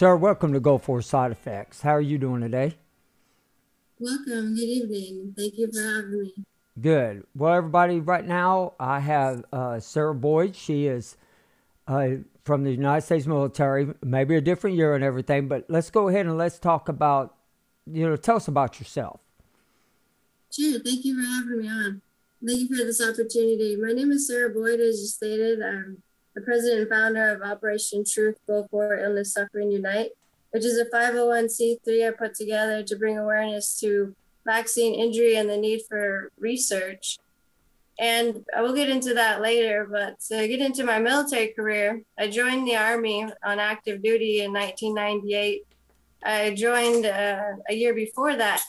Sir, welcome to Gulf War Side Effects. How are you doing today? Welcome. Good evening. Thank you for having me. Good. Well, everybody, right now I have uh, Sarah Boyd. She is uh, from the United States military, maybe a different year and everything, but let's go ahead and let's talk about, you know, tell us about yourself. Sure. Thank you for having me on. Thank you for this opportunity. My name is Sarah Boyd, as you stated. I'm the president and founder of Operation Truth Gulf War Illness Suffering Unite, which is a 501c3 I put together to bring awareness to vaccine injury and the need for research. And I will get into that later, but to get into my military career, I joined the Army on active duty in 1998. I joined uh, a year before that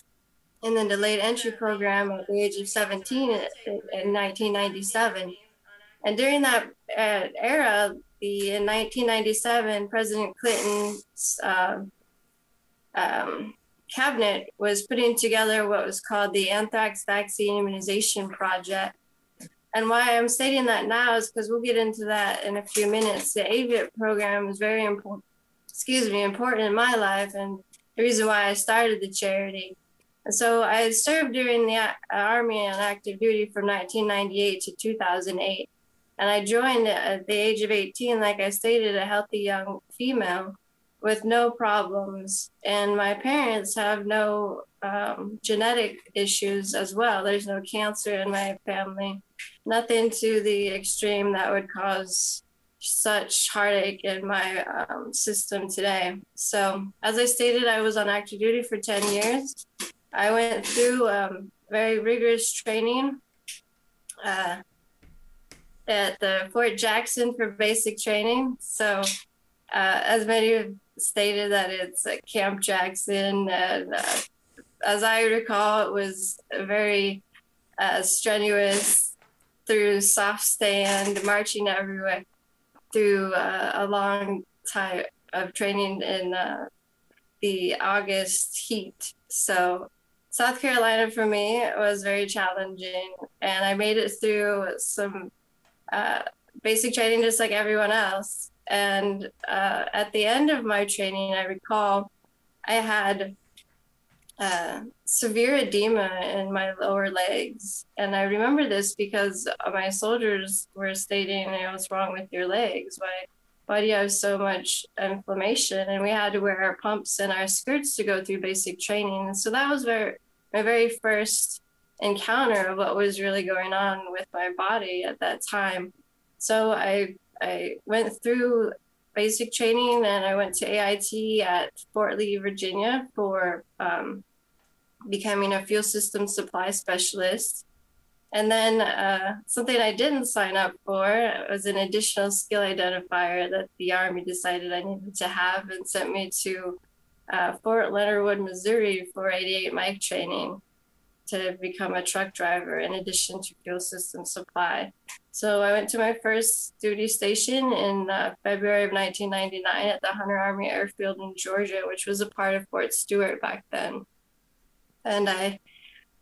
in the delayed entry program at the age of 17 in 1997. And during that uh, era, the in 1997, President Clinton's uh, um, cabinet was putting together what was called the Anthrax Vaccine Immunization Project. And why I'm stating that now is because we'll get into that in a few minutes. The AVIP program is very important, excuse me, important in my life, and the reason why I started the charity. And so I served during the Army on active duty from 1998 to 2008. And I joined at the age of 18, like I stated, a healthy young female with no problems. And my parents have no um, genetic issues as well. There's no cancer in my family, nothing to the extreme that would cause such heartache in my um, system today. So, as I stated, I was on active duty for 10 years. I went through um, very rigorous training uh, at the Fort Jackson for basic training. So, uh, as many have stated, that it's at Camp Jackson, and uh, as I recall, it was very uh, strenuous through soft stand, marching everywhere through uh, a long time of training in uh, the August heat. So South Carolina for me was very challenging, and I made it through some uh, basic training just like everyone else. And uh, at the end of my training, I recall I had uh, severe edema in my lower legs. And I remember this because my soldiers were stating, What's wrong with your legs? Why? Why do you have so much inflammation? And we had to wear our pumps and our skirts to go through basic training. So that was very my very first encounter of what was really going on with my body at that time. So I I went through basic training and I went to AIT at Fort Lee, Virginia for um, becoming a fuel system supply specialist. And then uh, something I didn't sign up for was an additional skill identifier that the Army decided I needed to have and sent me to uh, Fort Leonard Wood, Missouri for 88 Mike training to become a truck driver in addition to fuel system supply. So I went to my first duty station in uh, February of 1999 at the Hunter Army Airfield in Georgia, which was a part of Fort Stewart back then. And I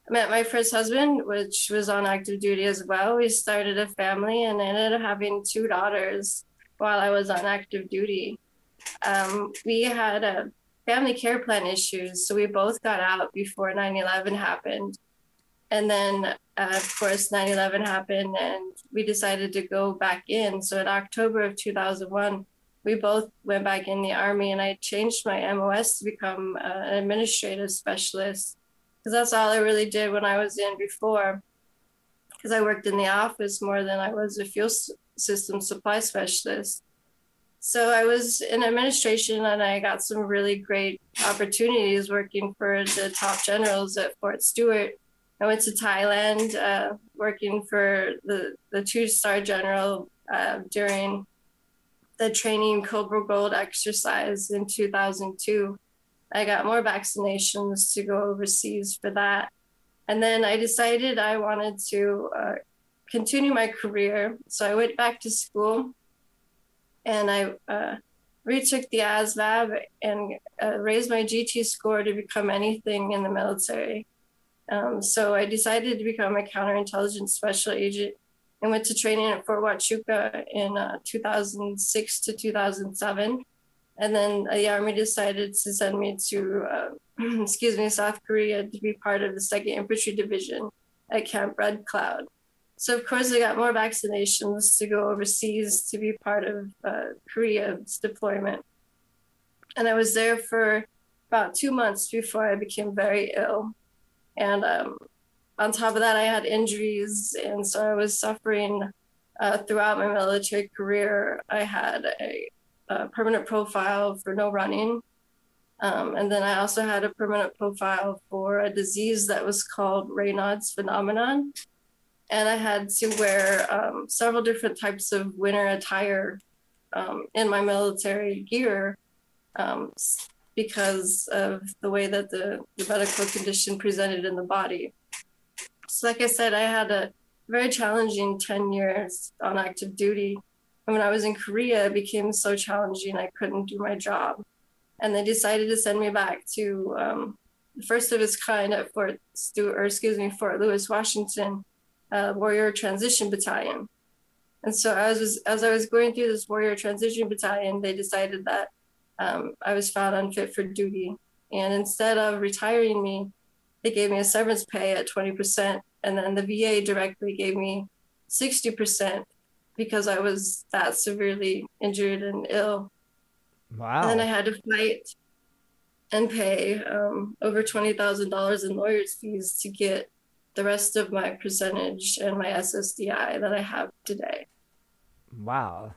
met my first husband, which was on active duty as well. We started a family and ended up having two daughters while I was on active duty. Um, we had a family care plan issues. So we both got out before 9 11 happened. And then, uh, of course, 9 11 happened and we decided to go back in. So in October of 2001, we both went back in the Army and I changed my MOS to become uh, an administrative specialist because that's all I really did when I was in before. Because I worked in the office more than I was a fuel system supply specialist. So I was in administration and I got some really great opportunities working for the top generals at Fort Stewart. I went to Thailand uh, working for the, the two star general uh, during the training Cobra Gold exercise in 2002. I got more vaccinations to go overseas for that. And then I decided I wanted to uh, continue my career. So I went back to school and I uh, retook the ASVAB and uh, raised my GT score to become anything in the military. Um, so I decided to become a counterintelligence special agent and went to training at Fort Huachuca in uh, 2006 to 2007. And then the army decided to send me to, uh, excuse me, South Korea to be part of the Second Infantry Division at Camp Red Cloud. So of course I got more vaccinations to go overseas to be part of uh, Korea's deployment. And I was there for about two months before I became very ill. And um, on top of that, I had injuries. And so I was suffering uh, throughout my military career. I had a, a permanent profile for no running. Um, and then I also had a permanent profile for a disease that was called Raynaud's phenomenon and I had to wear um, several different types of winter attire um, in my military gear um, because of the way that the, the, medical condition presented in the body. So, like I said, I had a very challenging 10 years on active duty. And when I was in Korea, it became so challenging I couldn't do my job. And they decided to send me back to um, the first of its kind at Fort Stewart, or excuse me, Fort Lewis, Washington uh, warrior transition battalion. And so as was, as I was going through this warrior transition battalion, they decided that um, I was found unfit for duty. And instead of retiring me, they gave me a severance pay at 20%. And then the VA directly gave me 60% because I was that severely injured and ill. Wow. And then I had to fight and pay um, over $20,000 in lawyer's fees to get the rest of my percentage and my SSDI that I have today. Wow.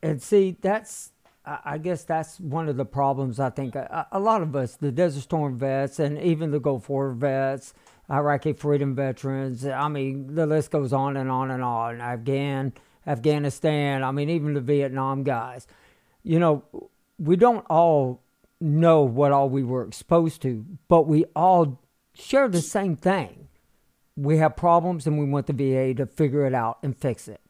And, see, that's, I guess that's one of the problems I think a, a, lot of us, the Desert Storm vets and even the Gulf War vets, Iraqi freedom veterans, I mean, the list goes on and on and on. Afghan, Afghanistan, I mean, even the Vietnam guys. You know, we don't all know what all we were exposed to, but we all share the same thing we have problems and we want the VA to figure it out and fix it.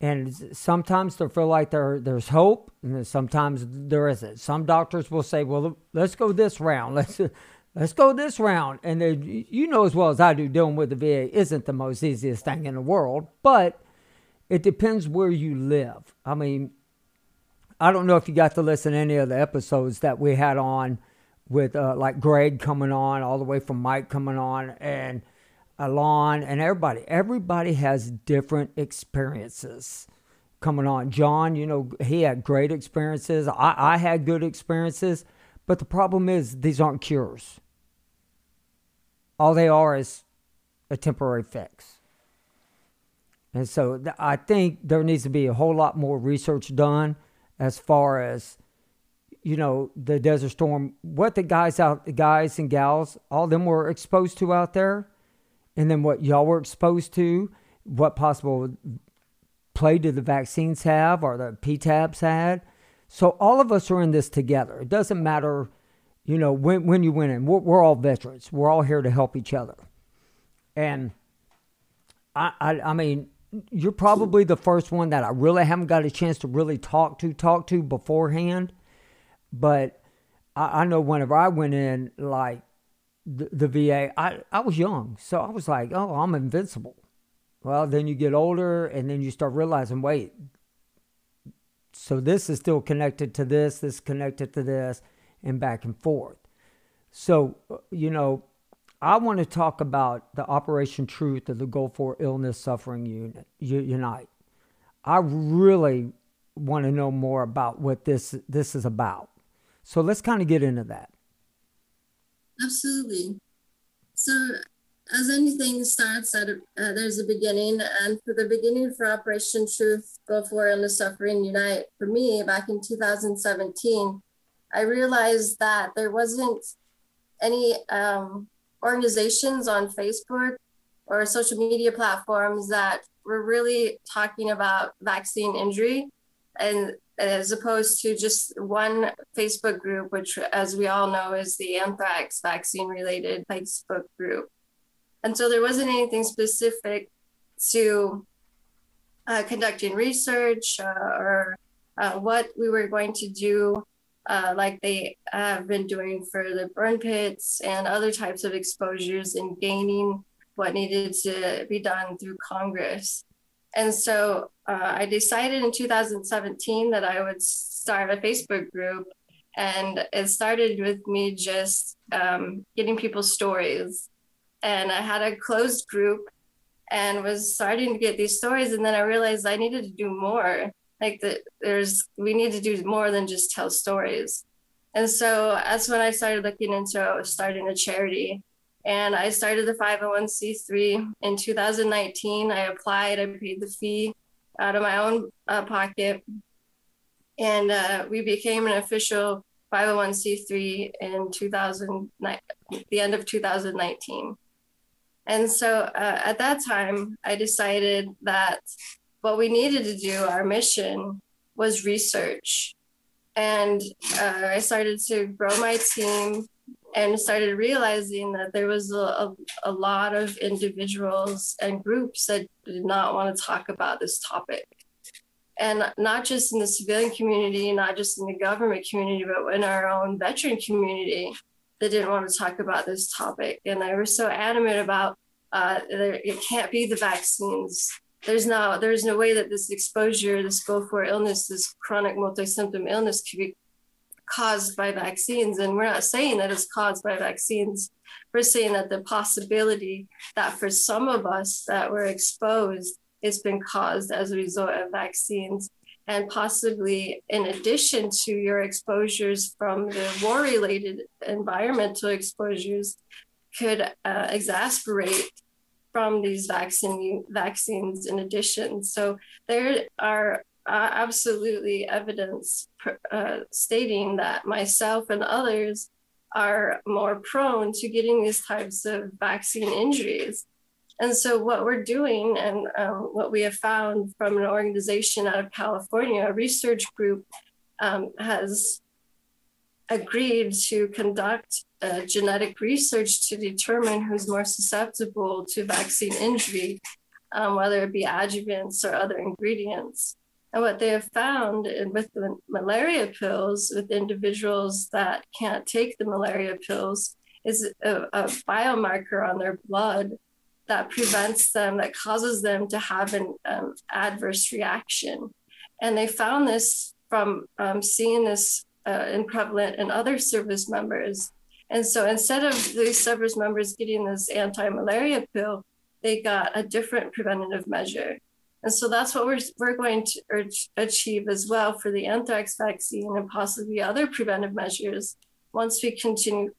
And sometimes they feel like there there's hope, and sometimes there isn't. Some doctors will say, "Well, let's go this round. Let's let's go this round." And they, you know as well as I do, dealing with the VA isn't the most easiest thing in the world, but it depends where you live. I mean, I don't know if you got to listen to any of the episodes that we had on with uh, like Greg coming on, all the way from Mike coming on, and Alon, and everybody. Everybody has different experiences coming on. John, you know, he had great experiences. I, I had good experiences. But the problem is, these aren't cures. All they are is a temporary fix. And so th- I think there needs to be a whole lot more research done as far as, you know, the Desert Storm, what the guys out, the guys and gals, all them were exposed to out there and then what y'all were exposed to, what possible play did the vaccines have or the PTABs had. So all of us are in this together. It doesn't matter, you know, when, when you went in. We're, we're all veterans. We're all here to help each other. And I, I, I mean, you're probably the first one that I really haven't got a chance to really talk to, talk to beforehand. But I, I know whenever I went in, like the, VA, I, I was young, so I was like, oh, I'm invincible. Well, then you get older and then you start realizing, wait, so this is still connected to this, this connected to this, and back and forth. So, uh, you know, I want to talk about the Operation Truth of the Gulf War Illness Suffering Unit, Unite. I really want to know more about what this this is about. So let's kind of get into that. Absolutely. So, as anything starts at a, uh, there's a beginning, and for the beginning for Operation Truth, Gulf War Illness Suffering Unite, for me back in 2017, I realized that there wasn't any um, organizations on Facebook or social media platforms that were really talking about vaccine injury and as opposed to just one Facebook group, which, as we all know, is the anthrax vaccine related Facebook group. And so there wasn't anything specific to uh, conducting research uh, or uh, what we were going to do, uh, like they have been doing for the burn pits and other types of exposures and gaining what needed to be done through Congress. And so uh, I decided in 2017 that I would start a Facebook group. And it started with me just um, getting people's stories. And I had a closed group and was starting to get these stories. And then I realized I needed to do more. Like that, there's we need to do more than just tell stories. And so that's when I started looking into starting a charity. And I started the 501c3 in 2019. I applied, I paid the fee out of my own uh, pocket. And uh, we became an official 501c3 in 2009, the end of 2019. And so uh, at that time, I decided that what we needed to do, our mission, was research and uh, I started to grow my team and started realizing that there was a, a, a, lot of individuals and groups that did not want to talk about this topic. And not just in the civilian community, not just in the government community, but in our own veteran community that didn't want to talk about this topic. And they were so adamant about uh, it can't be the vaccines there's no there's no way that this exposure, this Gulf War illness, this chronic multi-symptom illness could be caused by vaccines. And we're not saying that it's caused by vaccines. We're saying that the possibility that for some of us that were exposed, it's been caused as a result of vaccines. And possibly in addition to your exposures from the war related environmental exposures, could uh, exasperate from these vaccine vaccines in addition. So there are uh, absolutely evidence uh, stating that myself and others are more prone to getting these types of vaccine injuries. And so, what we're doing, and um, what we have found from an organization out of California, a research group, um, has agreed to conduct genetic research to determine who's more susceptible to vaccine injury, um, whether it be adjuvants or other ingredients. And what they have found with the malaria pills, with individuals that can't take the malaria pills, is a, a biomarker on their blood that prevents them, that causes them to have an um, adverse reaction. And they found this from um, seeing this uh, and prevalent in other service members. And so instead of these service members getting this anti malaria pill, they got a different preventative measure. And so that's what we're, we're going to achieve as well for the anthrax vaccine and possibly other preventive measures once we continue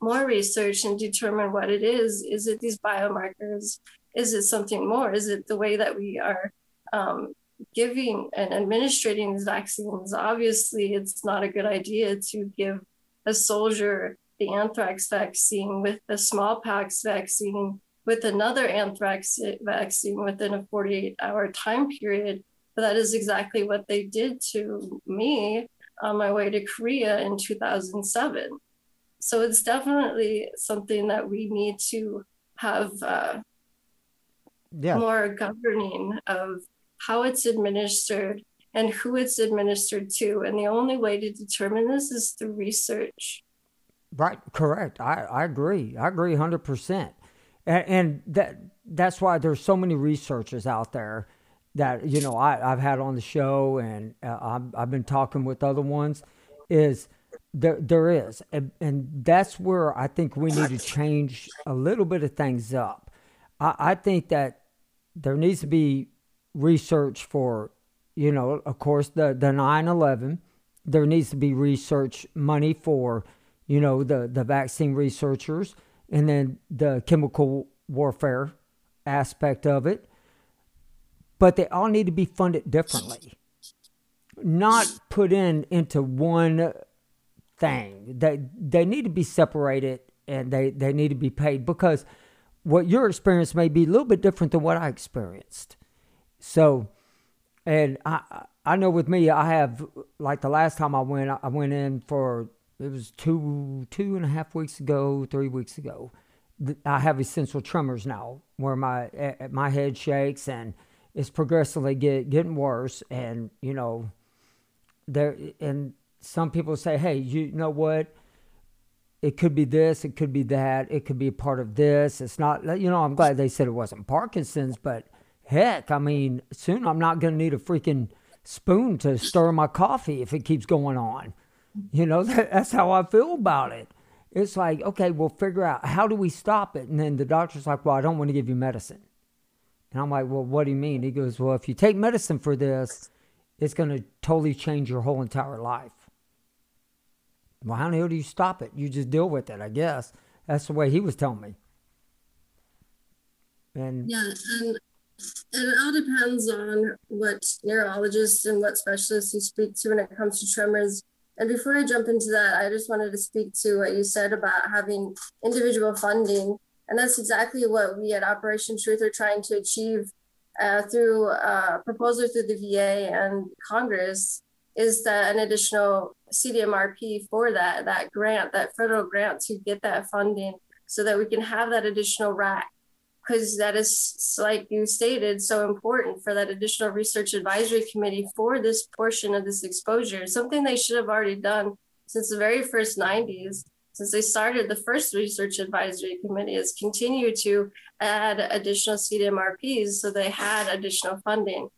more research and determine what it is. Is it these biomarkers? Is it something more? Is it the way that we are um, giving and administering these vaccines, obviously it's not a good idea to give a soldier the anthrax vaccine with the smallpox vaccine with another anthrax vaccine within a 48 hour time period. But that is exactly what they did to me on my way to Korea in 2007. So it's definitely something that we need to have uh, yeah. more governing of how it's administered, and who it's administered to. And the only way to determine this is through research. Right, correct. I, I agree. I agree 100%. And, that that's why there's so many researchers out there that, you know, I, I've had on the show and uh, I've, I've been talking with other ones is there, there is. And, and that's where I think we need to change a little bit of things up. I, I think that there needs to be research for, you know, of course, the, the 9 11. There needs to be research money for, you know, the, the vaccine researchers and then the chemical warfare aspect of it. But they all need to be funded differently, not put in into one thing. They, they need to be separated and they, they need to be paid because what your experience may be a little bit different than what I experienced. So, and I I know with me, I have like the last time I went, I went in for it was two two and a half weeks ago, three weeks ago. I have essential tremors now, where my eh, eh, my head shakes and it's progressively get getting worse. And you know, there and some people say, hey, you know what? It could be this, it could be that, it could be part of this. It's not, you know, I'm glad they said it wasn't Parkinson's, but heck, I mean, soon I'm not going to need a freaking spoon to stir my coffee if it keeps going on. You know, that, that's how I feel about it. It's like, okay, we'll figure out how do we stop it? And then the doctor's like, well, I don't want to give you medicine. And I'm like, well, what do you mean? He goes, well, if you take medicine for this, it's going to totally change your whole entire life. Well, how the hell do you stop it? You just deal with it, I guess. That's the way he was telling me. And yeah, and, and it all depends on what neurologist and what specialist you speak to when it comes to tremors. And before I jump into that, I just wanted to speak to what you said about having individual funding. And that's exactly what we at Operation Truth are trying to achieve uh, through a uh, proposal through the VA and Congress is that an additional CDMRP for that, that grant, that federal grant to get that funding so that we can have that additional RAC because that is, like you stated, so important for that additional research advisory committee for this portion of this exposure, something they should have already done since the very first 90s. Since they started the first research advisory committee, is continue to add additional CDMRPs so they had additional funding.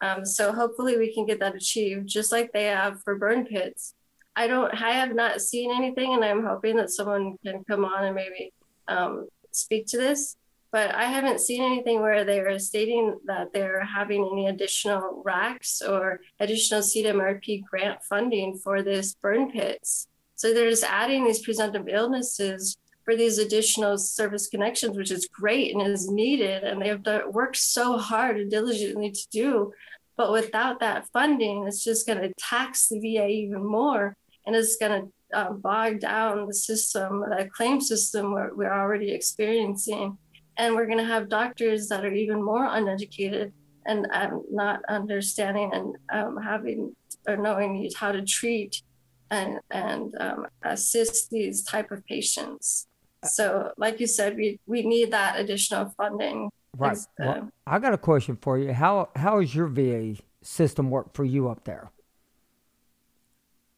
Um, so hopefully we can get that achieved, just like they have for burn pits. I don't, I have not seen anything, and I'm hoping that someone can come on and maybe um, speak to this but I haven't seen anything where they are stating that they're having any additional RACs or additional CDMRP grant funding for this burn pits. So they're just adding these presumptive illnesses for these additional service connections, which is great and is needed. And they have worked so hard and diligently to do. But without that funding, it's just going to tax the VA even more and it's going to uh, bog down the system, the claim system we're, we're already experiencing and we're going to have doctors that are even more uneducated and um, not understanding and um, having or knowing how to treat and and um, assist these type of patients. So, like you said, we we need that additional funding. Right. Uh, well, I got a question for you. How how is your VA system work for you up there?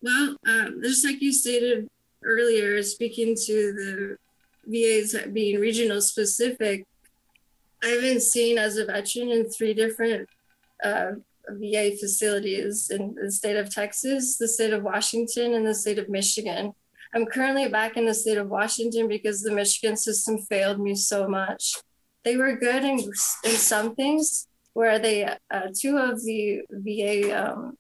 Well, um, just like you stated earlier, speaking to the VAs being regional specific, I've been seen as a veteran in three different uh, VA facilities in the state of Texas, the state of Washington, and the state of Michigan. I'm currently back in the state of Washington because the Michigan system failed me so much. They were good in, in some things, where they uh, two of the VA um,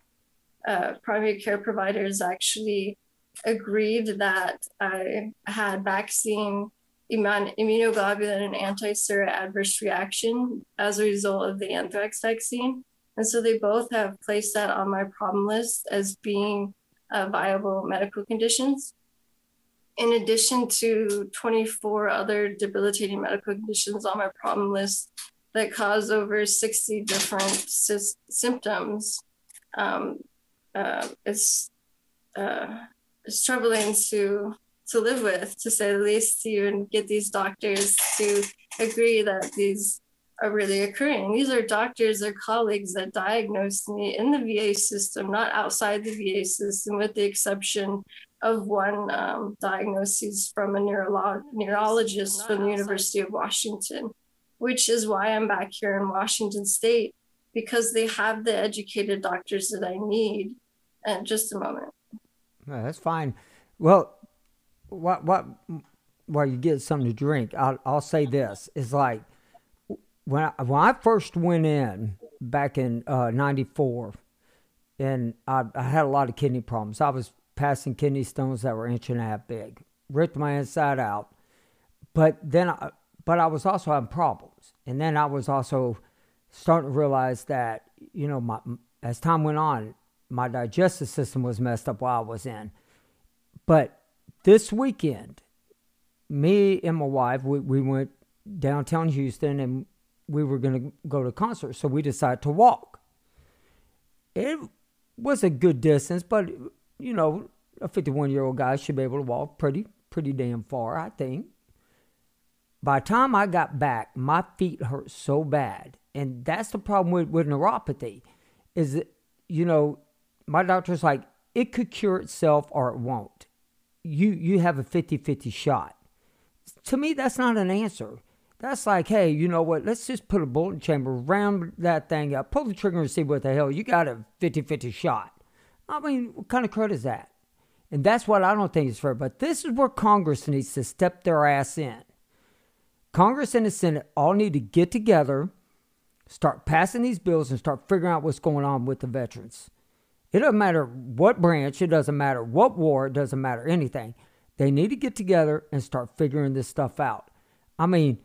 uh, primary care providers actually agreed that I had vaccine immunoglobulin and anti-sera adverse reaction as a result of the anthrax vaccine. And so they both have placed that on my problem list as being uh, viable medical conditions. In addition to 24 other debilitating medical conditions on my problem list that cause over 60 different sy- symptoms, um, uh, it's, uh, it's troubling to to live with, to say the least, to even get these doctors to agree that these are really occurring. These are doctors or colleagues that diagnosed me in the VA system, not outside the VA system, with the exception of one um, diagnosis from a neurolo- neurologist from the University of Washington, which is why I'm back here in Washington State because they have the educated doctors that I need. And just a moment. No, that's fine. Well, what what while you get something to drink, I'll I'll say this is like when I, when I first went in back in '94, uh, and I, I had a lot of kidney problems. I was passing kidney stones that were inch and a half big, ripped my inside out. But then, I, but I was also having problems, and then I was also starting to realize that you know my as time went on, my digestive system was messed up while I was in. But this weekend, me and my wife, we, we went downtown Houston and we were going to go to a concert. So we decided to walk. It was a good distance, but, you know, a 51 year old guy should be able to walk pretty, pretty damn far, I think. By the time I got back, my feet hurt so bad. And that's the problem with, with neuropathy is that, you know, my doctor's like, it could cure itself or it won't you you have a 50-50 shot. To me, that's not an answer. That's like, hey, you know what? Let's just put a bullet chamber around that thing up, pull the trigger and see what the hell. You got a 50 50 shot. I mean, what kind of credit is that? And that's what I don't think is fair. But this is where Congress needs to step their ass in. Congress and the Senate all need to get together, start passing these bills, and start figuring out what's going on with the veterans. It doesn't matter what branch, it doesn't matter what war, it doesn't matter anything. They need to get together and start figuring this stuff out. I mean,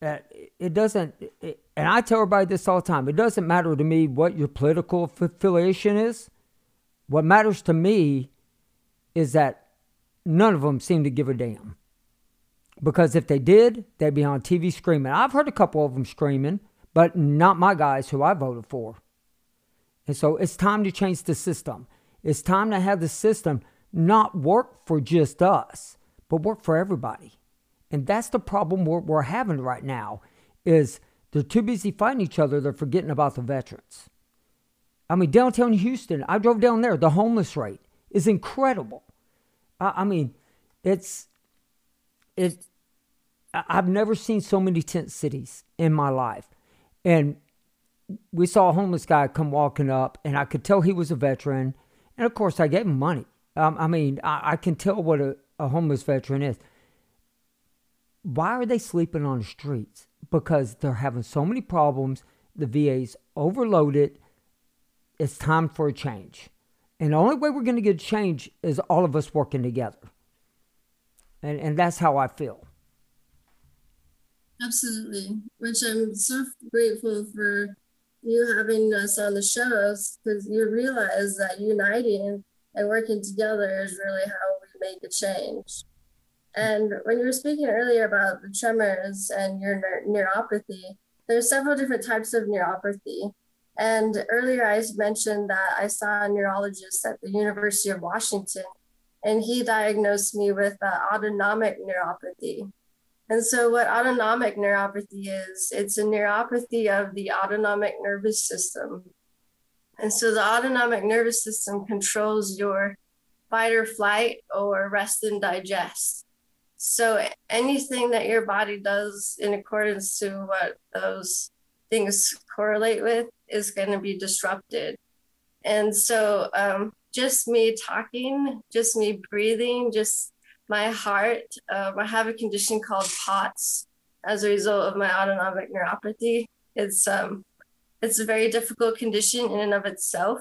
uh, it doesn't, and I tell everybody this all the time it doesn't matter to me what your political affiliation is. What matters to me is that none of them seem to give a damn. Because if they did, they'd be on TV screaming. I've heard a couple of them screaming, but not my guys who I voted for. And so it's time to change the system. It's time to have the system not work for just us, but work for everybody. And that's the problem we're, we're having right now is they're too busy fighting each other, they're forgetting about the veterans. I mean, downtown Houston, I drove down there, the homeless rate is incredible. I, I mean, it's it. I've never seen so many tent cities in my life, and we saw a homeless guy come walking up, and I could tell he was a veteran, and of course I gave him money. Um, I mean, I, I, can tell what a, a homeless veteran is. Why are they sleeping on the streets? Because they're having so many problems. The VA's overloaded. It's time for a change. And the only way we're going to get change is all of us working together. And, and that's how I feel. Absolutely. Which I'm so grateful for you having us on the shows because you realize that uniting and working together is really how we make a change. And when you were speaking earlier about the tremors and your neuropathy, there's several different types of neuropathy. And earlier I mentioned that I saw a neurologist at the University of Washington, and he diagnosed me with uh, autonomic neuropathy. And so, what autonomic neuropathy is, it's a neuropathy of the autonomic nervous system. And so, the autonomic nervous system controls your fight or flight or rest and digest. So, anything that your body does in accordance to what those things correlate with is going to be disrupted. And so, um, just me talking, just me breathing, just my heart. Um, I have a condition called POTS as a result of my autonomic neuropathy. It's um, it's a very difficult condition in and of itself.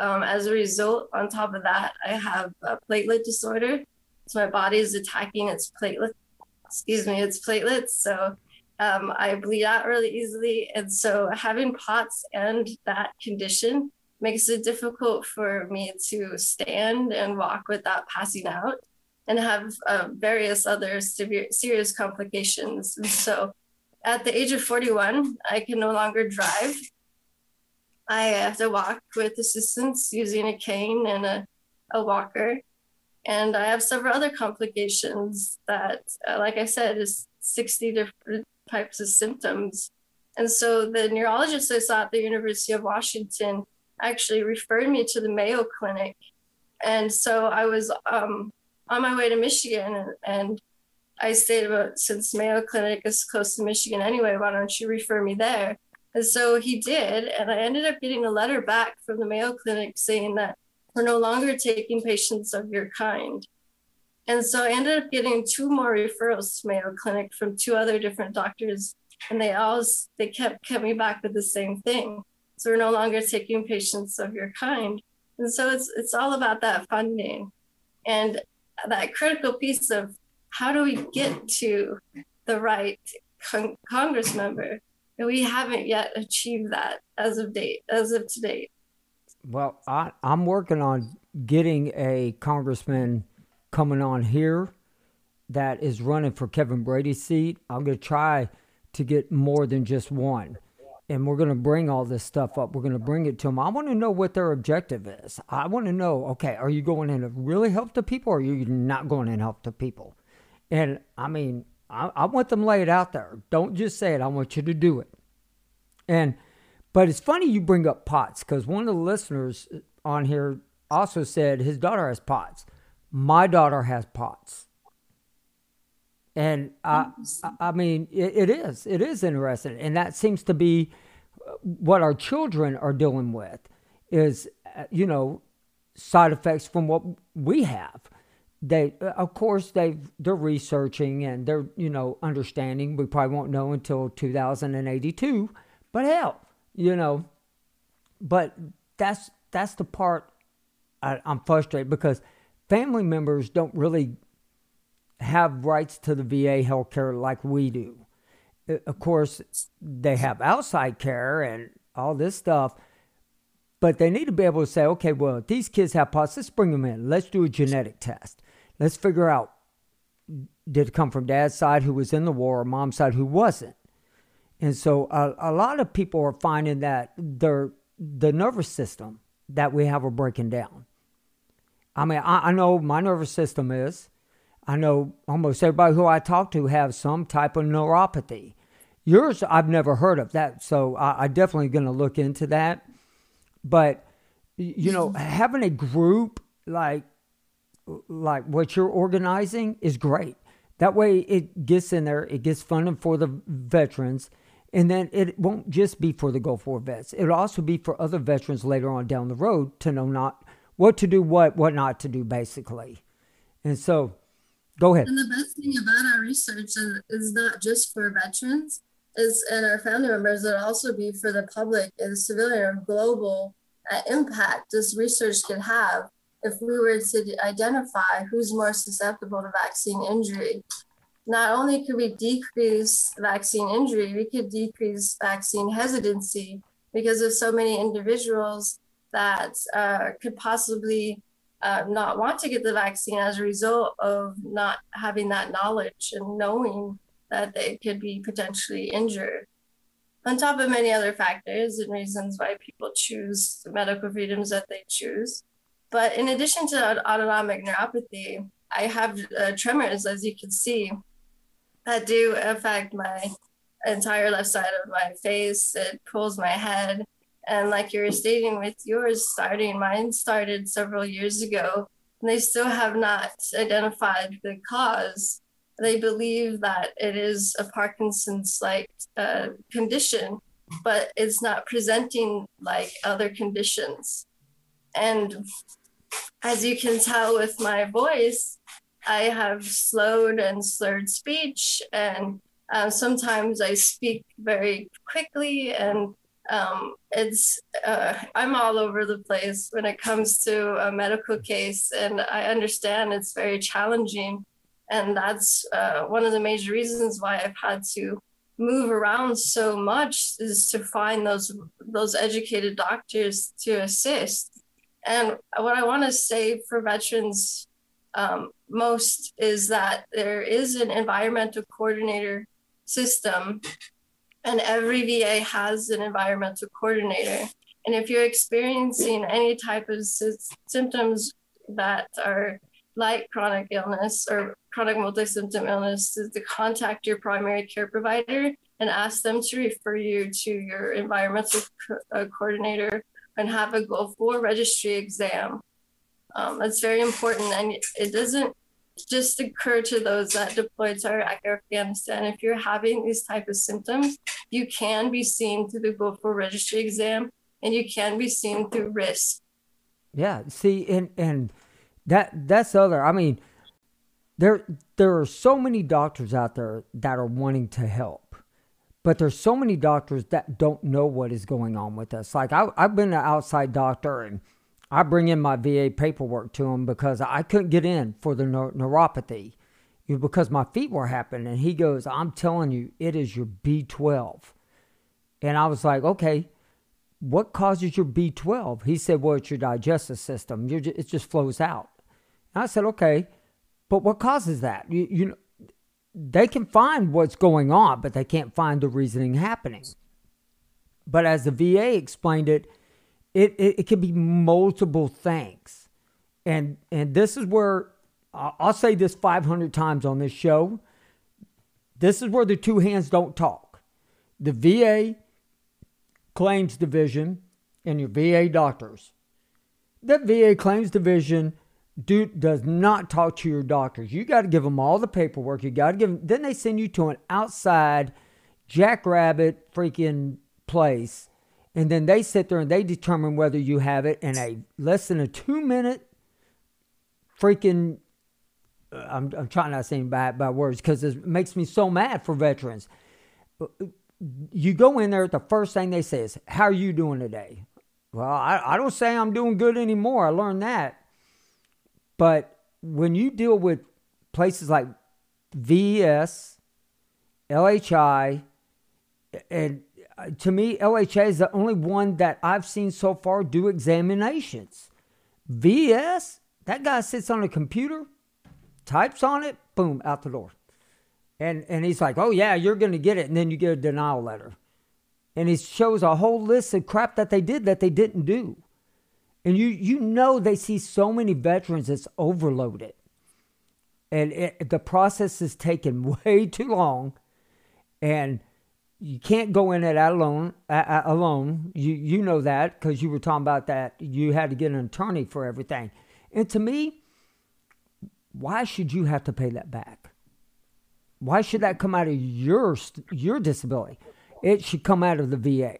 Um, as a result, on top of that, I have a platelet disorder. So my body is attacking its platelet, excuse me, its platelets. So um, I bleed out really easily. And so having POTS and that condition makes it difficult for me to stand and walk without passing out and have uh, various other severe, serious complications. So at the age of 41, I can no longer drive. I have to walk with assistance using a cane and a, a walker. And I have several other complications that, uh, like I said, is 60 different types of symptoms. And so the neurologist I saw at the University of Washington actually referred me to the Mayo Clinic. And so I was um, on my way to Michigan and, and I stayed about since Mayo Clinic is close to Michigan anyway, why don't you refer me there? And so he did. And I ended up getting a letter back from the Mayo Clinic saying that we're no longer taking patients of your kind. And so I ended up getting two more referrals to Mayo Clinic from two other different doctors, and they all they kept coming back with the same thing. So we're no longer taking patients of your kind. And so it's it's all about that funding and that critical piece of how do we get to the right con- Congress member? And we haven't yet achieved that as of date, as of today. Well, I, I'm working on getting a congressman coming on here that is running for Kevin Brady's seat. I'm going to try to get more than just one. And we're going to bring all this stuff up. We're going to bring it to them. I want to know what their objective is. I want to know okay, are you going in to really help the people or are you not going in to help the people? And I mean, I, I want them laid out there. Don't just say it, I want you to do it. And, but it's funny you bring up POTS because one of the listeners on here also said his daughter has POTS. My daughter has POTS. And I, I mean, it, it is. It is interesting, and that seems to be what our children are dealing with. Is uh, you know side effects from what we have. They, uh, of course, they they're researching and they're you know understanding. We probably won't know until 2082, but hell, you know. But that's that's the part I, I'm frustrated because family members don't really have rights to the VA health care like we do. Uh, of course, they have outside care and all this stuff, but they need to be able to say, okay, well, these kids have POTS, let's bring them in. Let's do a genetic test. Let's figure out did it come from dad's side who was in the war or mom's side who wasn't. And so a, a lot of people are finding that their the nervous system that we have are breaking down. I mean, I, I know my nervous system is. I know almost everybody who I talk to have some type of neuropathy. Yours, I've never heard of that, so I, I definitely going to look into that. But you know, having a group like like what you're organizing is great. That way, it gets in there, it gets funded for the veterans, and then it won't just be for the Gulf War vets. It'll also be for other veterans later on down the road to know not what to do, what what not to do, basically. And so, go ahead. And the best thing about our research is, is not just for veterans, is and our family members. It'll also be for the public and the civilian global uh, impact this research could have if we were to identify who's more susceptible to vaccine injury. Not only could we decrease vaccine injury, we could decrease vaccine hesitancy because of so many individuals that uh, could possibly uh, not want to get the vaccine as a result of not having that knowledge and knowing that they could be potentially injured. On top of many other factors and reasons why people choose the medical freedoms that they choose. But in addition to autonomic neuropathy, I have uh, tremors, as you can see, that do affect my entire left side of my face. It pulls my head. And like you were stating with yours starting, mine started several years ago, and they still have not identified the cause. They believe that it is a Parkinson's like uh, condition, but it's not presenting like other conditions. And as you can tell with my voice, I have slowed and slurred speech, and uh, sometimes I speak very quickly, and um, it's uh, I'm all over the place when it comes to a medical case, and I understand it's very challenging, and that's uh, one of the major reasons why I've had to move around so much is to find those those educated doctors to assist. And what I want to say for veterans um, most is that there is an environmental coordinator system, and every VA has an environmental coordinator. And if you're experiencing any type of sy- symptoms that are like chronic illness or chronic multi-symptom illness, is to contact your primary care provider and ask them to refer you to your environmental co- uh, coordinator and have a Gulf War registry exam. Um, that's very important, and it doesn't just occur to those that deployed to Iraq or Afghanistan. If you're having these type of symptoms, you can be seen through the War registry exam, and you can be seen through WRIISC. Yeah, see, and and that that's other. I mean, there there are so many doctors out there that are wanting to help but there's so many doctors that don't know what is going on with us. Like I, I, have been an outside doctor and I bring in my VA paperwork to him because I couldn't get in for the neuropathy because my feet were happening. And he goes, I'm telling you, it is your B12. And I was like, okay, what causes your B12? He said, well, it's your digestive system. Just, it just flows out. And I said, okay, but what causes that? You, you know, they can find what's going on, but they can't find the reasoning happening. But as the VA explained it, it, it, it can be multiple things. And, and this is where I'll say this 500 times on this show. This is where the two hands don't talk. The VA claims division and your VA doctors. The VA claims division dude does not talk to your doctors. You got to give them all the paperwork. You got to give them. Then they send you to an outside jackrabbit freaking place, and then they sit there and they determine whether you have it in a less than a two minute freaking. Uh, I'm, I'm trying not to say bad, bad words because it makes me so mad for veterans. Uh, you go in there, the first thing they say is, How are you doing today? Well, I, I don't say I'm doing good anymore. I learned that. But when you deal with places like VES, LHI, and uh, to me, LHA is the only one that I've seen so far do examinations. VS, that guy sits on a computer, types on it, boom, out the door. And, and he's like, oh, yeah, you're going to get it. And then you get a denial letter. And he shows a whole list of crap that they did that they didn't do. And you you know they see so many veterans it's overloaded. And it, the process is taking way too long. And you can't go in it alone. Uh, alone, you you know that because you were talking about that. You had to get an attorney for everything. And to me, why should you have to pay that back? Why should that come out of your your disability? It should come out of the VA.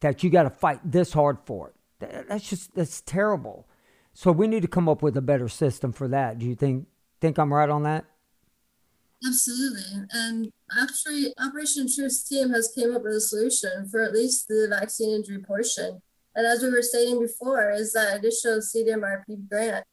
That you got to fight this hard for it. That's just that's terrible. So we need to come up with a better system for that. Do you think think I'm right on that? Absolutely. And actually Operation Truth's team has came up with a solution for at least the vaccine injury portion. And as we were stating before, is that additional CDMRP grant.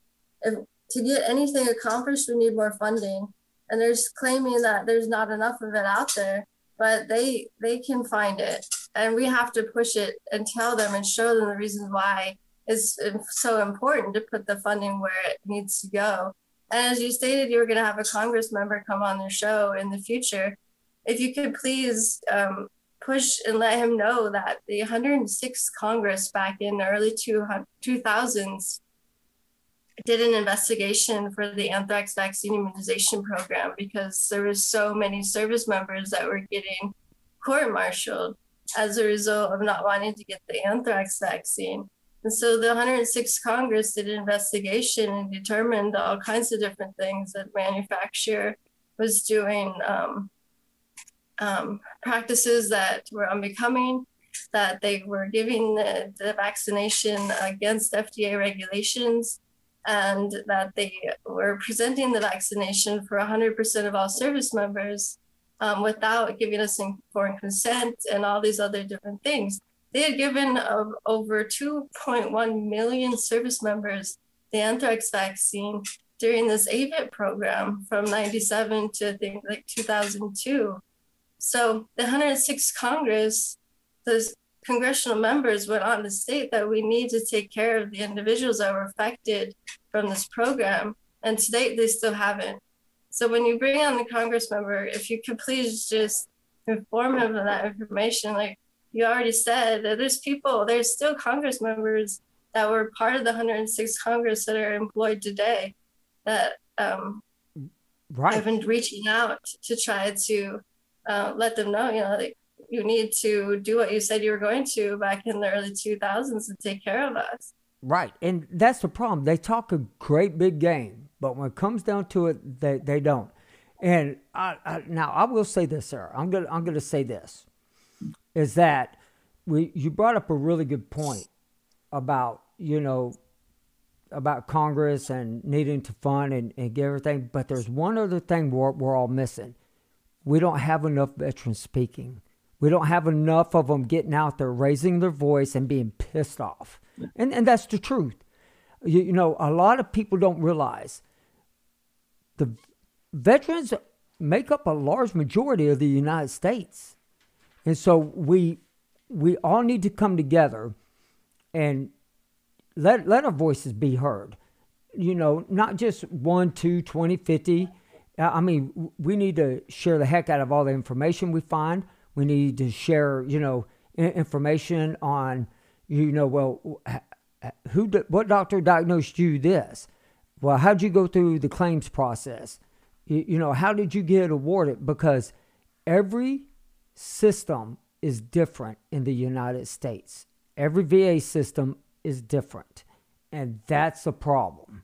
If to get anything accomplished, we need more funding. And there's claiming that there's not enough of it out there, but they they can find it and we have to push it and tell them and show them the reasons why it's so important to put the funding where it needs to go. As you stated, you were going to have a Congress member come on the show in the future. If you could please um, push and let him know that the 106th Congress back in the early 2000s did an investigation for the anthrax vaccine immunization program because there was so many service members that were getting court-martialed as a result of not wanting to get the anthrax vaccine. And so the 106th Congress did an investigation and determined all kinds of different things that manufacturer was doing um, um, practices that were unbecoming, that they were giving the, the vaccination against FDA regulations, and that they were presenting the vaccination for 100% of all service members um, without giving us informed consent and all these other different things. They had given uh, over 2.1 million service members the anthrax vaccine during this AVIP program from 97 to I think like 2002. So the 106th Congress, the congressional members went on to state that we need to take care of the individuals that were affected from this program. And to date, they still haven't. So when you bring on the Congress member, if you could please just inform him of that information, like you already said, that there's people, there's still Congress members that were part of the 106 Congress that are employed today that um, right. have been reaching out to try to uh, let them know, you know, like you need to do what you said you were going to back in the early 2000s and take care of us. Right. And that's the problem. They talk a great big game but when it comes down to it, they, they don't. And I, I, now I will say this, sir. I'm gonna I'm gonna say this, is that we you brought up a really good point about you know about Congress and needing to fund and, and get everything. But there's one other thing we're, we're all missing. We don't have enough veterans speaking. We don't have enough of them getting out there, raising their voice and being pissed off. And, and that's the truth. You, you know, a lot of people don't realize the veterans make up a large majority of the United States. And so we we all need to come together and let let our voices be heard. You know, not just one, two, 20, 50. I mean, we need to share the heck out of all the information we find. We need to share, you know, information on, you know, well, who, what doctor diagnosed you this? Well, how'd you go through the claims process? You, you know, how did you get awarded? Because every system is different in the United States. Every VA system is different. And that's a problem.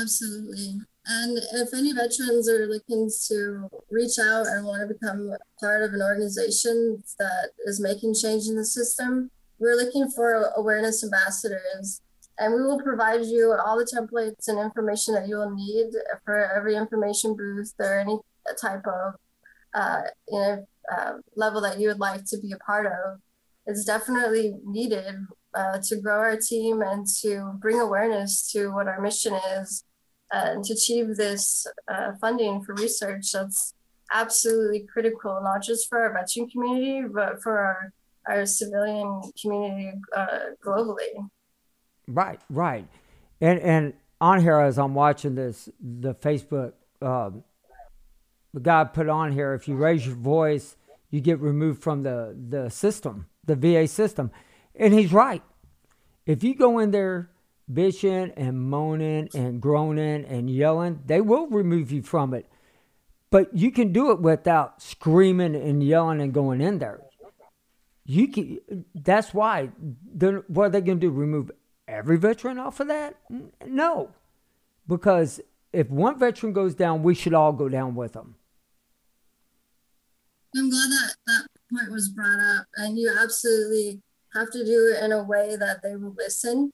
Absolutely. And if any veterans are looking to reach out and want to become part of an organization that is making change in the system, we're looking for awareness ambassadors. And we will provide you all the templates and information that you will need for every information booth or any type of uh, you know, uh, level that you would like to be a part of. It's definitely needed uh, to grow our team and to bring awareness to what our mission is uh, and to achieve this uh, funding for research that's absolutely critical, not just for our veteran community, but for our, our civilian community uh, globally. Right, right. And, and on here, as I'm watching this, the Facebook, um, the guy put on here, if you raise your voice, you get removed from the, the system, the VA system. And he's right. If you go in there bitching and moaning and groaning and yelling, they will remove you from it. But you can do it without screaming and yelling and going in there. You can. That's why. What are they going to do? Remove every veteran off of that? No, because if one veteran goes down, we should all go down with them. I'm glad that that point was brought up, and you absolutely have to do it in a way that they will listen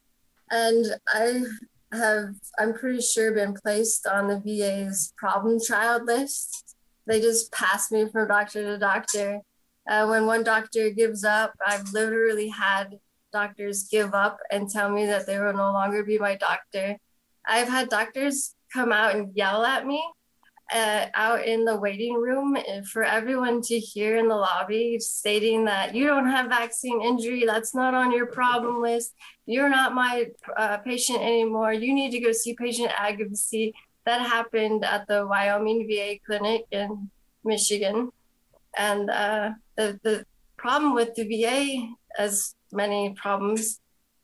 and I have, I'm pretty sure, been placed on the VA's problem child list. They just pass me from doctor to doctor. Uh, when one doctor gives up, I've literally had doctors give up and tell me that they will no longer be my doctor. I've had doctors come out and yell at me uh, out in the waiting room for everyone to hear in the lobby stating that you don't have vaccine injury that's not on your problem list you're not my uh, patient anymore you need to go see patient advocacy. That happened at the wyoming va clinic in michigan. And uh, the, the problem with the va as many problems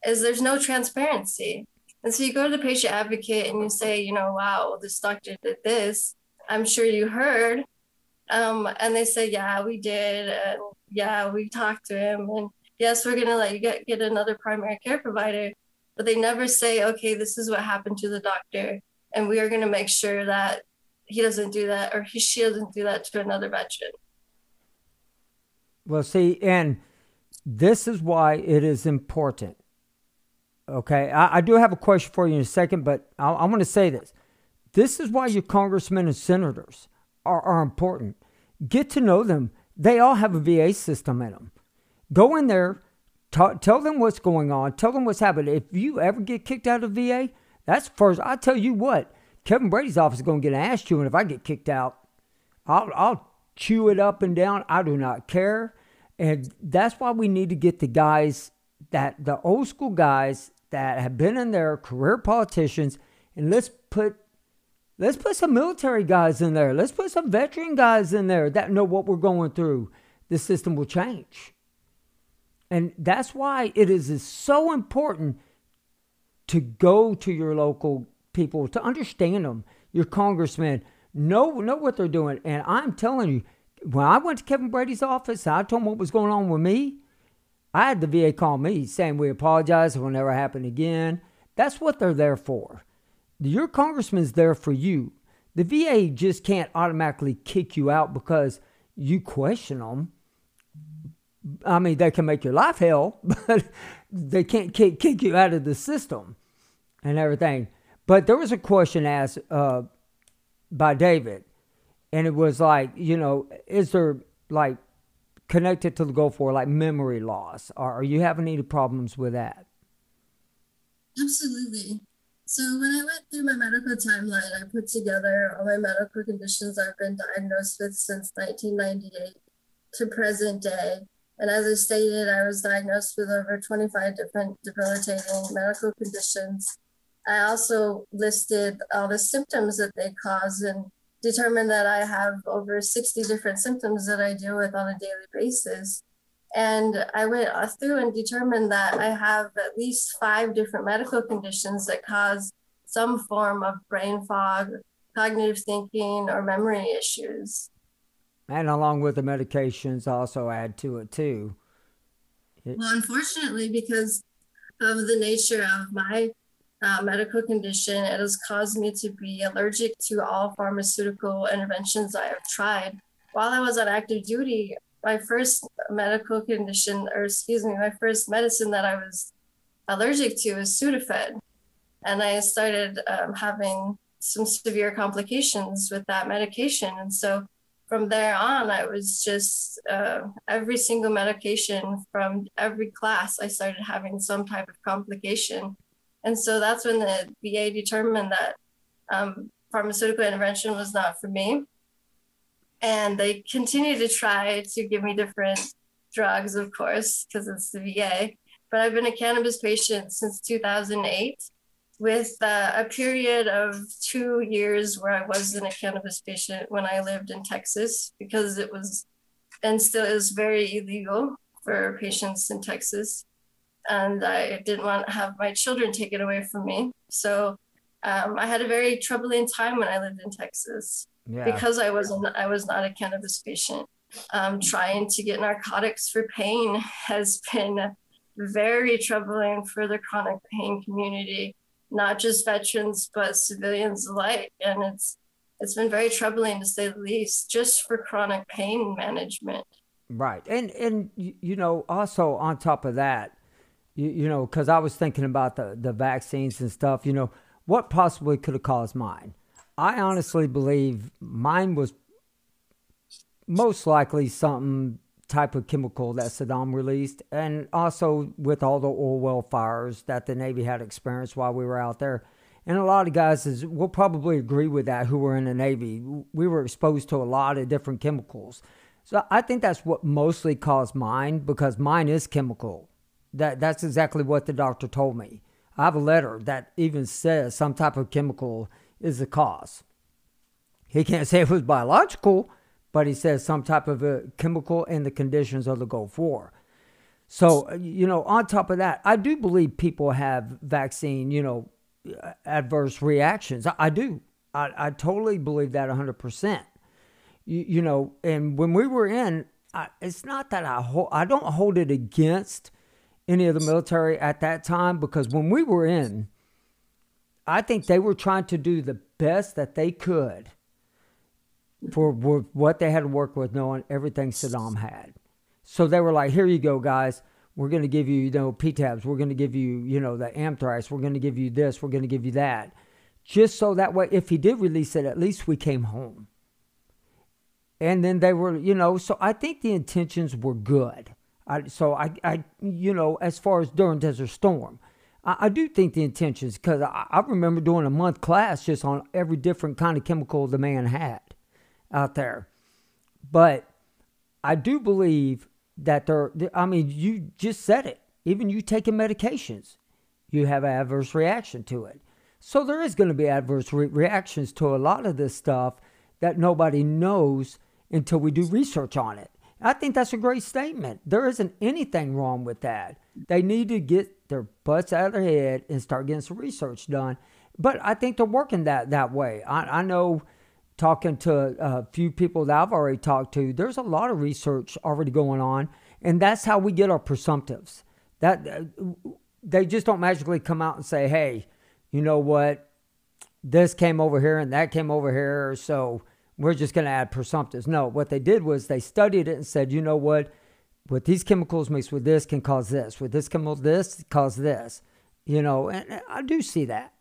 is there's no transparency. And so you go to the patient advocate and you say you know wow this doctor did this I'm sure you heard. Um, and they said, yeah, we did. And yeah, we talked to him. And yes, we're going to let you get, get another primary care provider. But they never say, okay, this is what happened to the doctor. And we are going to make sure that he doesn't do that or he, she doesn't do that to another veteran. Well, see, and this is why it is important. Okay, I, I do have a question for you in a second, but I, I want to say this. This is why your congressmen and senators are, are important. Get to know them. They all have a VA system in them. Go in there, t- tell them what's going on, tell them what's happening. If you ever get kicked out of VA, that's first. I tell you what, Kevin Brady's office is going to get an ass chewing if I get kicked out. I'll, I'll chew it up and down. I do not care. And that's why we need to get the guys that the old school guys that have been in there, career politicians, and let's put Let's put some military guys in there. Let's put some veteran guys in there that know what we're going through. The system will change. And that's why it is so important to go to your local people, to understand them, your congressmen, know, know what they're doing. And I'm telling you, when I went to Kevin Brady's office, I told him what was going on with me. I had the VA call me saying we apologize, it will never happen again. That's what they're there for. Your congressman's there for you. The VA just can't automatically kick you out because you question them. I mean, they can make your life hell, but they can't kick, kick you out of the system and everything. But there was a question asked uh, by David, and it was like, you know, is there like connected to the Gulf War, like memory loss? Are, are you having any problems with that? Absolutely. So when I went through my medical timeline, I put together all my medical conditions I've been diagnosed with since 1998 to present day. And as I stated, I was diagnosed with over 25 different debilitating medical conditions. I also listed all the symptoms that they cause and determined that I have over 60 different symptoms that I deal with on a daily basis. And I went through and determined that I have at least five different medical conditions that cause some form of brain fog, cognitive thinking, or memory issues. And along with the medications, also add to it too. It- well, unfortunately, because of the nature of my uh, medical condition. It has caused me to be allergic to all pharmaceutical interventions I have tried. While I was on active duty, my first medical condition, or excuse me, my first medicine that I was allergic to was Sudafed. And I started um, having some severe complications with that medication. And so from there on, I was just uh, every single medication from every class, I started having some type of complication. And so that's when the VA determined that um, pharmaceutical intervention was not for me. And they continue to try to give me different drugs, of course, because it's the VA. But I've been a cannabis patient since 2008 with uh, a period of two years where I wasn't a cannabis patient when I lived in Texas because it was and still is very illegal for patients in Texas. And I didn't want to have my children taken away from me. So um, I had a very troubling time when I lived in Texas yeah. because I wasn't I was not a cannabis patient. Um, trying to get narcotics for pain has been very troubling for the chronic pain community not just veterans but civilians alike and it's it's been very troubling to say the least just for chronic pain management right and and you know also on top of that you, you know because i was thinking about the the vaccines and stuff you know what possibly could have caused mine i honestly believe mine was most likely something type of chemical that Saddam released, and also with all the oil well fires that the Navy had experienced while we were out there. And a lot of guys is, will probably agree with that who were in the Navy. We were exposed to a lot of different chemicals. So I think that's what mostly caused mine because mine is chemical. That that's exactly what the doctor told me. I have a letter that even says some type of chemical is the cause. He can't say it was biological, but he says some type of a chemical in the conditions of the Gulf War. So, you know, on top of that, I do believe people have vaccine, you know, adverse reactions. I, I do. I, I, totally believe that 100%. You, you, know, and when we were in, I, it's not that I hold, I don't hold it against any of the military at that time because when we were in, I think they were trying to do the best that they could for what they had to work with, knowing everything Saddam had. So they were like, "Here you go, guys. We're going to give you, you know, PTABs. We're going to give you, you know, the anthrax. We're going to give you this. We're going to give you that." Just so that way, if he did release it, at least we came home. And then they were, you know, so I think the intentions were good. I, so I, I, you know, as far as during Desert Storm, I, I do think the intentions because I, I remember doing a month class just on every different kind of chemical the man had out there. But I do believe that there, I mean, you just said it. Even you taking medications, you have an adverse reaction to it. So there is going to be adverse re- reactions to a lot of this stuff that nobody knows until we do research on it. I think that's a great statement. There isn't anything wrong with that. They need to get their butts out of their head and start getting some research done. But I think they're working that that way. I, I know talking to a few people that I've already talked to, there's a lot of research already going on, and that's how we get our presumptives. That uh, they just don't magically come out and say, "Hey, you know what? This came over here and that came over here, so we're just going to add presumptives." No, what they did was they studied it and said, "You know what? With these chemicals mixed with this can cause this. With this chemical, this cause this." You know, and I do see that.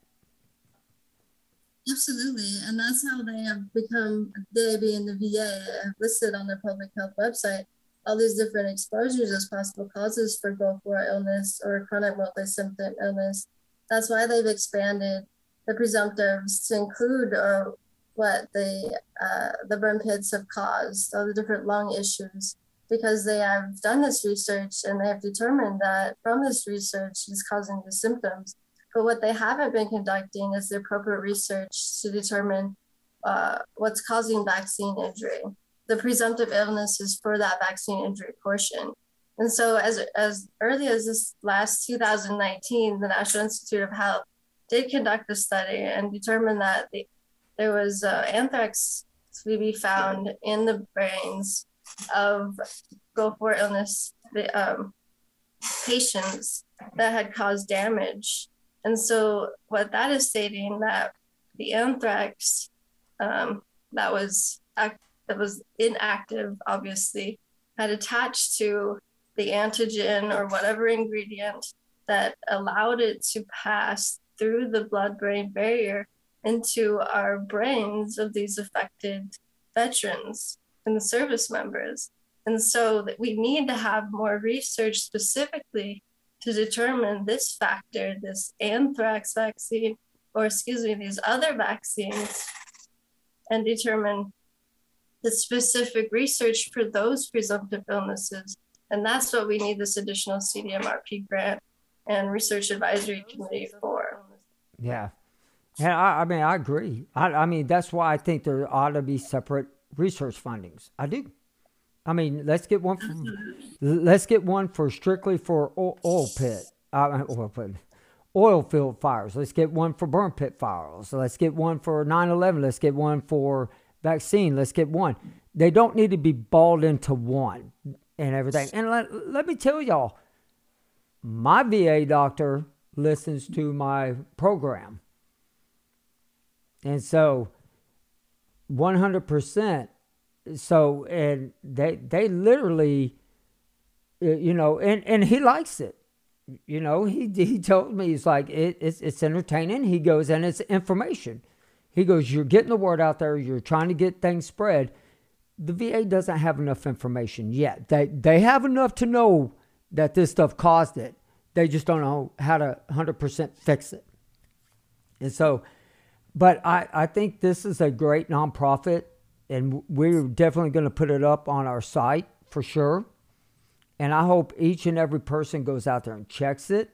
Absolutely. And that's how they have become, they being the VA, listed on their public health website, all these different exposures as possible causes for Gulf War illness or chronic multi symptom illness. That's why they've expanded the presumptives to include uh, what the, uh, the burn pits have caused, all the different lung issues, because they have done this research and they have determined that from this research is causing the symptoms but what they haven't been conducting is the appropriate research to determine uh, what's causing vaccine injury. The presumptive illness is for that vaccine injury portion. And so, as, as early as this last 2019, the National Institute of Health did conduct a study and determined that the, there was uh, anthrax to be found in the brains of Gulf War illness the, um, patients that had caused damage. And so, what that is stating that the anthrax um, that was act- that was inactive, obviously, had attached to the antigen or whatever ingredient that allowed it to pass through the blood brain barrier into our brains of these affected veterans and the service members. And so that we need to have more research specifically to determine this factor, this anthrax vaccine, or excuse me, these other vaccines, and determine the specific research for those presumptive illnesses. And that's what we need this additional CDMRP grant and research advisory committee for. Yeah. And I, I mean, I agree. I, I mean, that's why I think there ought to be separate research findings. I do. I mean, let's get one. For, let's get one for strictly for oil, oil pit, uh, oil pit, oil field fires. Let's get one for burn pit fires. Let's get one for 9/11. Let's get one for vaccine. Let's get one. They don't need to be balled into one and everything. And let, let me tell y'all, my VA doctor listens to my program. And so 100% so and they they literally uh, you know and and he likes it. You know he he told me he's like it, it's it's entertaining. He goes and it's information. He goes you're getting the word out there. You're trying to get things spread. The VA doesn't have enough information yet. They they have enough to know that this stuff caused it. They just don't know how to 100% fix it. And so but I, I think this is a great nonprofit, and we're definitely going to put it up on our site for sure. And I hope each and every person goes out there and checks it.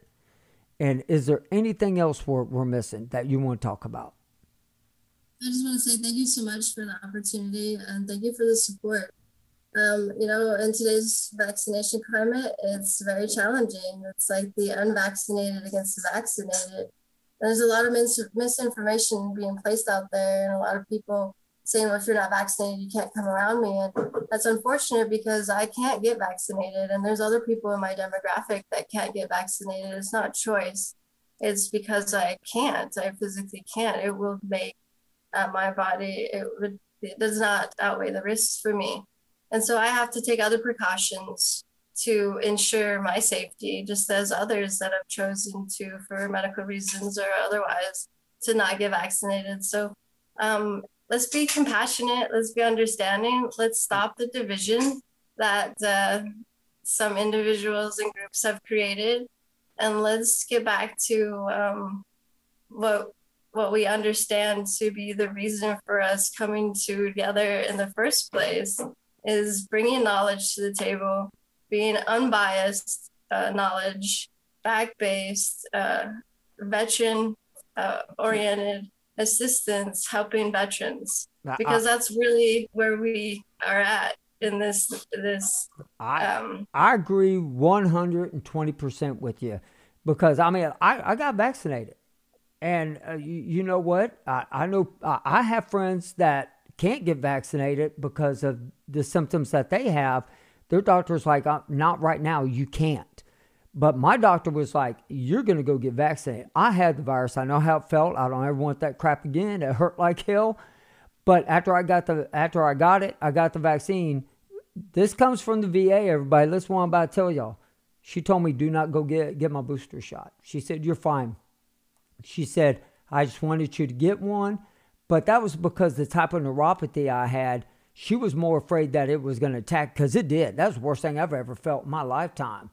And is there anything else we're, we're missing that you want to talk about? I just want to say thank you so much for the opportunity and thank you for the support. Um, you know, in today's vaccination climate, it's very challenging. It's like the unvaccinated against the vaccinated there's a lot of mis- misinformation being placed out there, and a lot of people saying, well, if you're not vaccinated, you can't come around me. And that's unfortunate because I can't get vaccinated. And there's other people in my demographic that can't get vaccinated. It's not choice, it's because I can't. I physically can't. It will make uh, my body, it, would, it does not outweigh the risks for me. And so I have to take other precautions to ensure my safety, just as others that have chosen to, for medical reasons or otherwise, to not get vaccinated. So um, let's be compassionate, let's be understanding, let's stop the division that uh, some individuals and groups have created, and let's get back to um, what what we understand to be the reason for us coming together in the first place is bringing knowledge to the table being unbiased uh, knowledge, fact based, uh, veteran uh, oriented assistance, helping veterans, because that's really where we are at in this this I, um, I agree 120% with you. Because I mean I, I got vaccinated. And uh, you, you, know what? I, I know I have friends that can't get vaccinated because of the symptoms that they have their doctor's like, uh, not right now, you can't. But my doctor was like, you're going to go get vaccinated. I had the virus. I know how it felt. I don't ever want that crap again. It hurt like hell. But after I got the after I got it, I got the vaccine. This comes from the VA, everybody. Let's one about to tell y'all. She told me, do not go get, get my booster shot. She said, you're fine. She said, I just wanted you to get one. But that was because the type of neuropathy I had she was more afraid that it was going to attack because it did. That's the worst thing I've ever felt in my lifetime.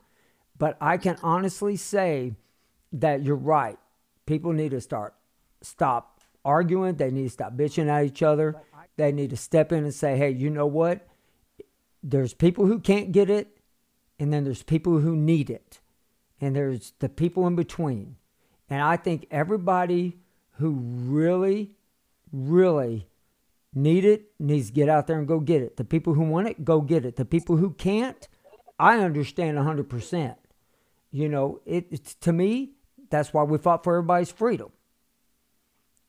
But I can honestly say that you're right. People need to start stop arguing. They need to stop bitching at each other. They need to step in and say, "Hey, you know what? There's people who can't get it, and then there's people who need it, and there's the people in between." And I think everybody who really, really need it needs to get out there and go get it. The people who want it, go get it. The people who can't, I understand 100%. You know, it, to me, that's why we fought for everybody's freedom.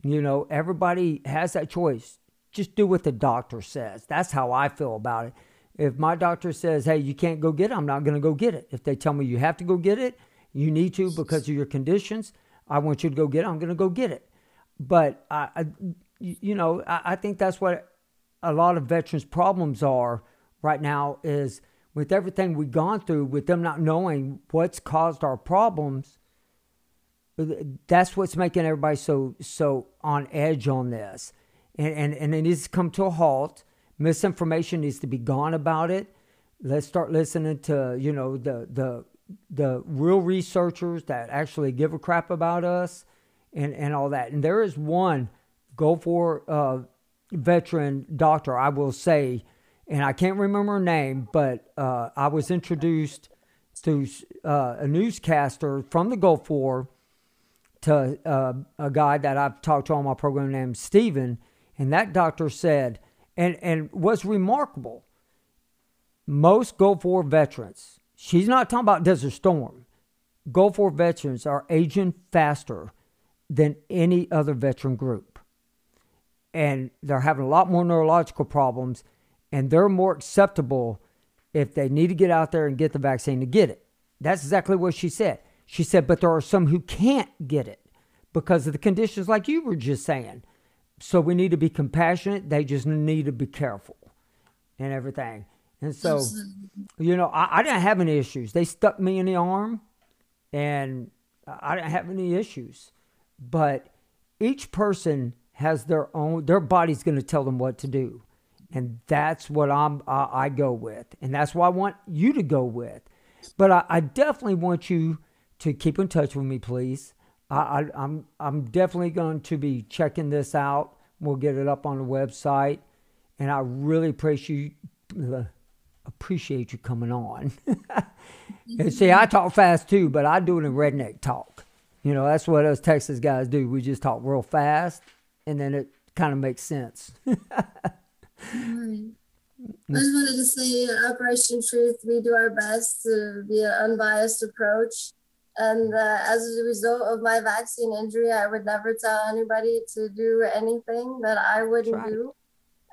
You know, everybody has that choice. Just do what the doctor says. That's how I feel about it. If my doctor says, hey, you can't go get it, I'm not going to go get it. If they tell me you have to go get it, you need to because of your conditions, I want you to go get it. I'm going to go get it. But I, I you know, I, I think that's what a lot of veterans' problems are right now is with everything we've gone through, with them not knowing what's caused our problems. That's what's making everybody so so on edge on this, and and, and it needs to come to a halt. Misinformation needs to be gone about it. Let's start listening to you know the the the real researchers that actually give a crap about us, and and all that. And there is one Gulf War uh, veteran doctor, I will say, and I can't remember her name, but uh, I was introduced to uh, a newscaster from the Gulf War to uh, a guy that I've talked to on my program named Stephen, and that doctor said, and and was remarkable. Most Gulf War veterans, she's not talking about Desert Storm. Gulf War veterans are aging faster than any other veteran group and they're having a lot more neurological problems, and they're more acceptable if they need to get out there and get the vaccine to get it. That's exactly what she said. She said, but there are some who can't get it because of the conditions, like you were just saying. So we need to be compassionate. They just need to be careful and everything. And so, you know, I, I didn't have any issues. They stuck me in the arm, and I didn't have any issues. But each person has their own their body's going to tell them what to do. And that's what i'm I, I, go with. And that's what i want you to go with. But I, I definitely want you to keep in touch with me please. I, I, i'm i'm definitely going to be checking this out. We'll get it up on the website. And i really appreciate appreciate you coming on. And see i talk fast too but i do it in redneck talk. You know that's what us texas guys do. We just talk real fast and then it kind of makes sense. right. I just wanted to say, Operation Truth, we do our best to be an unbiased approach. And uh, as a result of my vaccine injury, I would never tell anybody to do anything that I wouldn't right. do.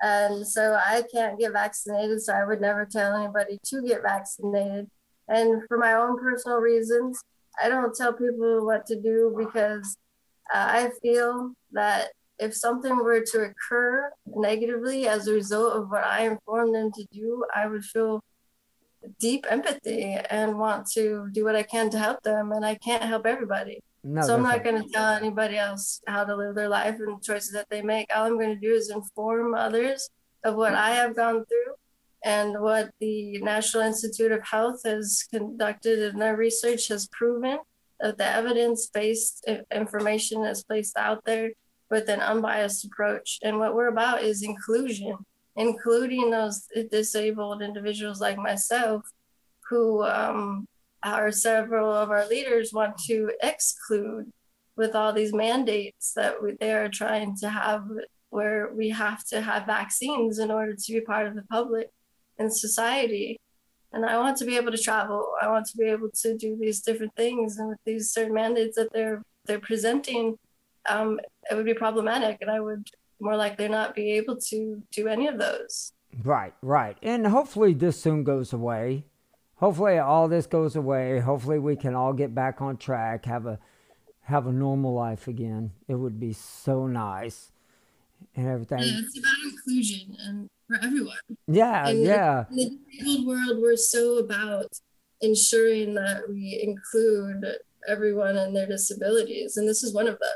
And so I can't get vaccinated, so I would never tell anybody to get vaccinated. And for my own personal reasons, I don't tell people what to do because uh, I feel that if something were to occur negatively as a result of what I informed them to do, I would feel deep empathy and want to do what I can to help them. And I can't help everybody. No, so I'm not going to tell anybody else how to live their life and the choices that they make. All I'm going to do is inform others of what I have gone through and what the National Institute of Health has conducted in their research has proven that the evidence-based information is placed out there with an unbiased approach. And what we're about is inclusion, including those disabled individuals like myself, who um, are several of our leaders want to exclude with all these mandates that we, they are trying to have, where we have to have vaccines in order to be part of the public and society. And I want to be able to travel. I want to be able to do these different things, and with these certain mandates that they're they're presenting, um, it would be problematic and I would more likely not be able to do any of those. Right, right. And hopefully this soon goes away. Hopefully all this goes away. Hopefully we can all get back on track, have a have a normal life again. It would be so nice and everything. Yeah, it's about inclusion and for everyone. Yeah, in yeah. In the disabled world, we're so about ensuring that we include everyone and their disabilities, and this is one of them.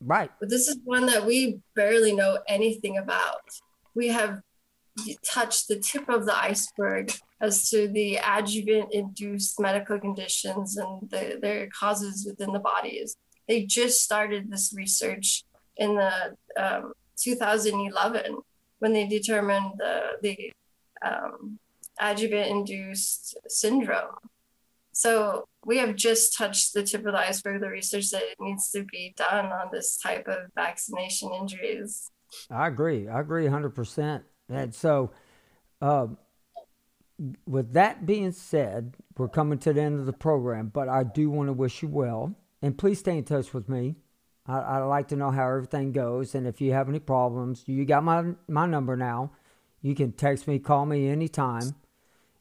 Right. But this is one that we barely know anything about. We have touched the tip of the iceberg as to the adjuvant induced medical conditions and the, their causes within the bodies. They just started this research in the um, 2011 when they determined the, the um, adjuvant induced syndrome. So we have just touched the tip of the iceberg, the research that needs to be done on this type of vaccination injuries. I agree. I agree 100%. And so, uh, with that being said, we're coming to the end of the program, but I do want to wish you well. And please stay in touch with me. I, would like to know how everything goes. And if you have any problems, you got my, my number now. You can text me, call me anytime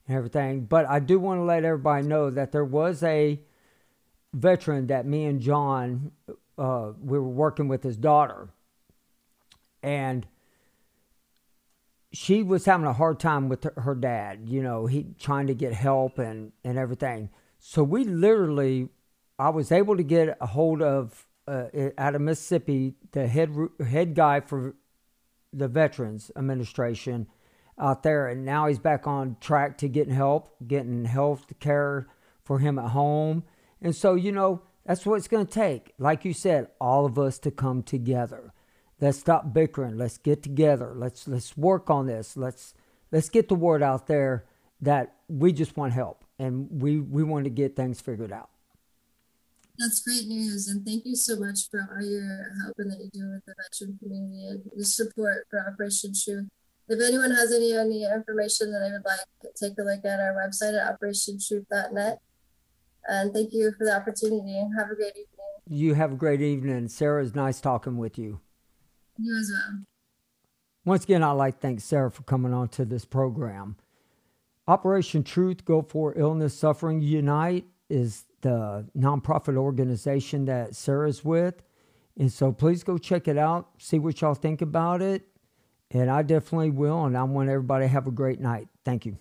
and everything. But I do want to let everybody know that there was a veteran that me and John uh, we were working with his daughter, and she was having a hard time with her dad. You know, he trying to get help and and everything. So we literally, I was able to get a hold of uh, out of Mississippi the head head guy for the Veterans Administration out there, and now he's back on track to getting help, getting health care for him at home. And so, you know, that's what it's going to take. Like you said, all of us to come together. Let's stop bickering. Let's get together. Let's let's work on this. Let's let's get the word out there that we just want help and we we want to get things figured out. That's great news, and thank you so much for all your help and that you do with the veteran community and the support for Operation Truth. If anyone has any any information that they would like, take a look at our website at operationtruth.net. And thank you for the opportunity. Have a great evening. You have a great evening. Sarah, it's nice talking with you. You as well. Once again, I'd like to thank Sarah for coming on to this program. Operation Truth Gulf War Illness Suffering Unite is the nonprofit organization that Sarah's with. And so please go check it out, see what y'all think about it. And I definitely will. And I want everybody to have a great night. Thank you.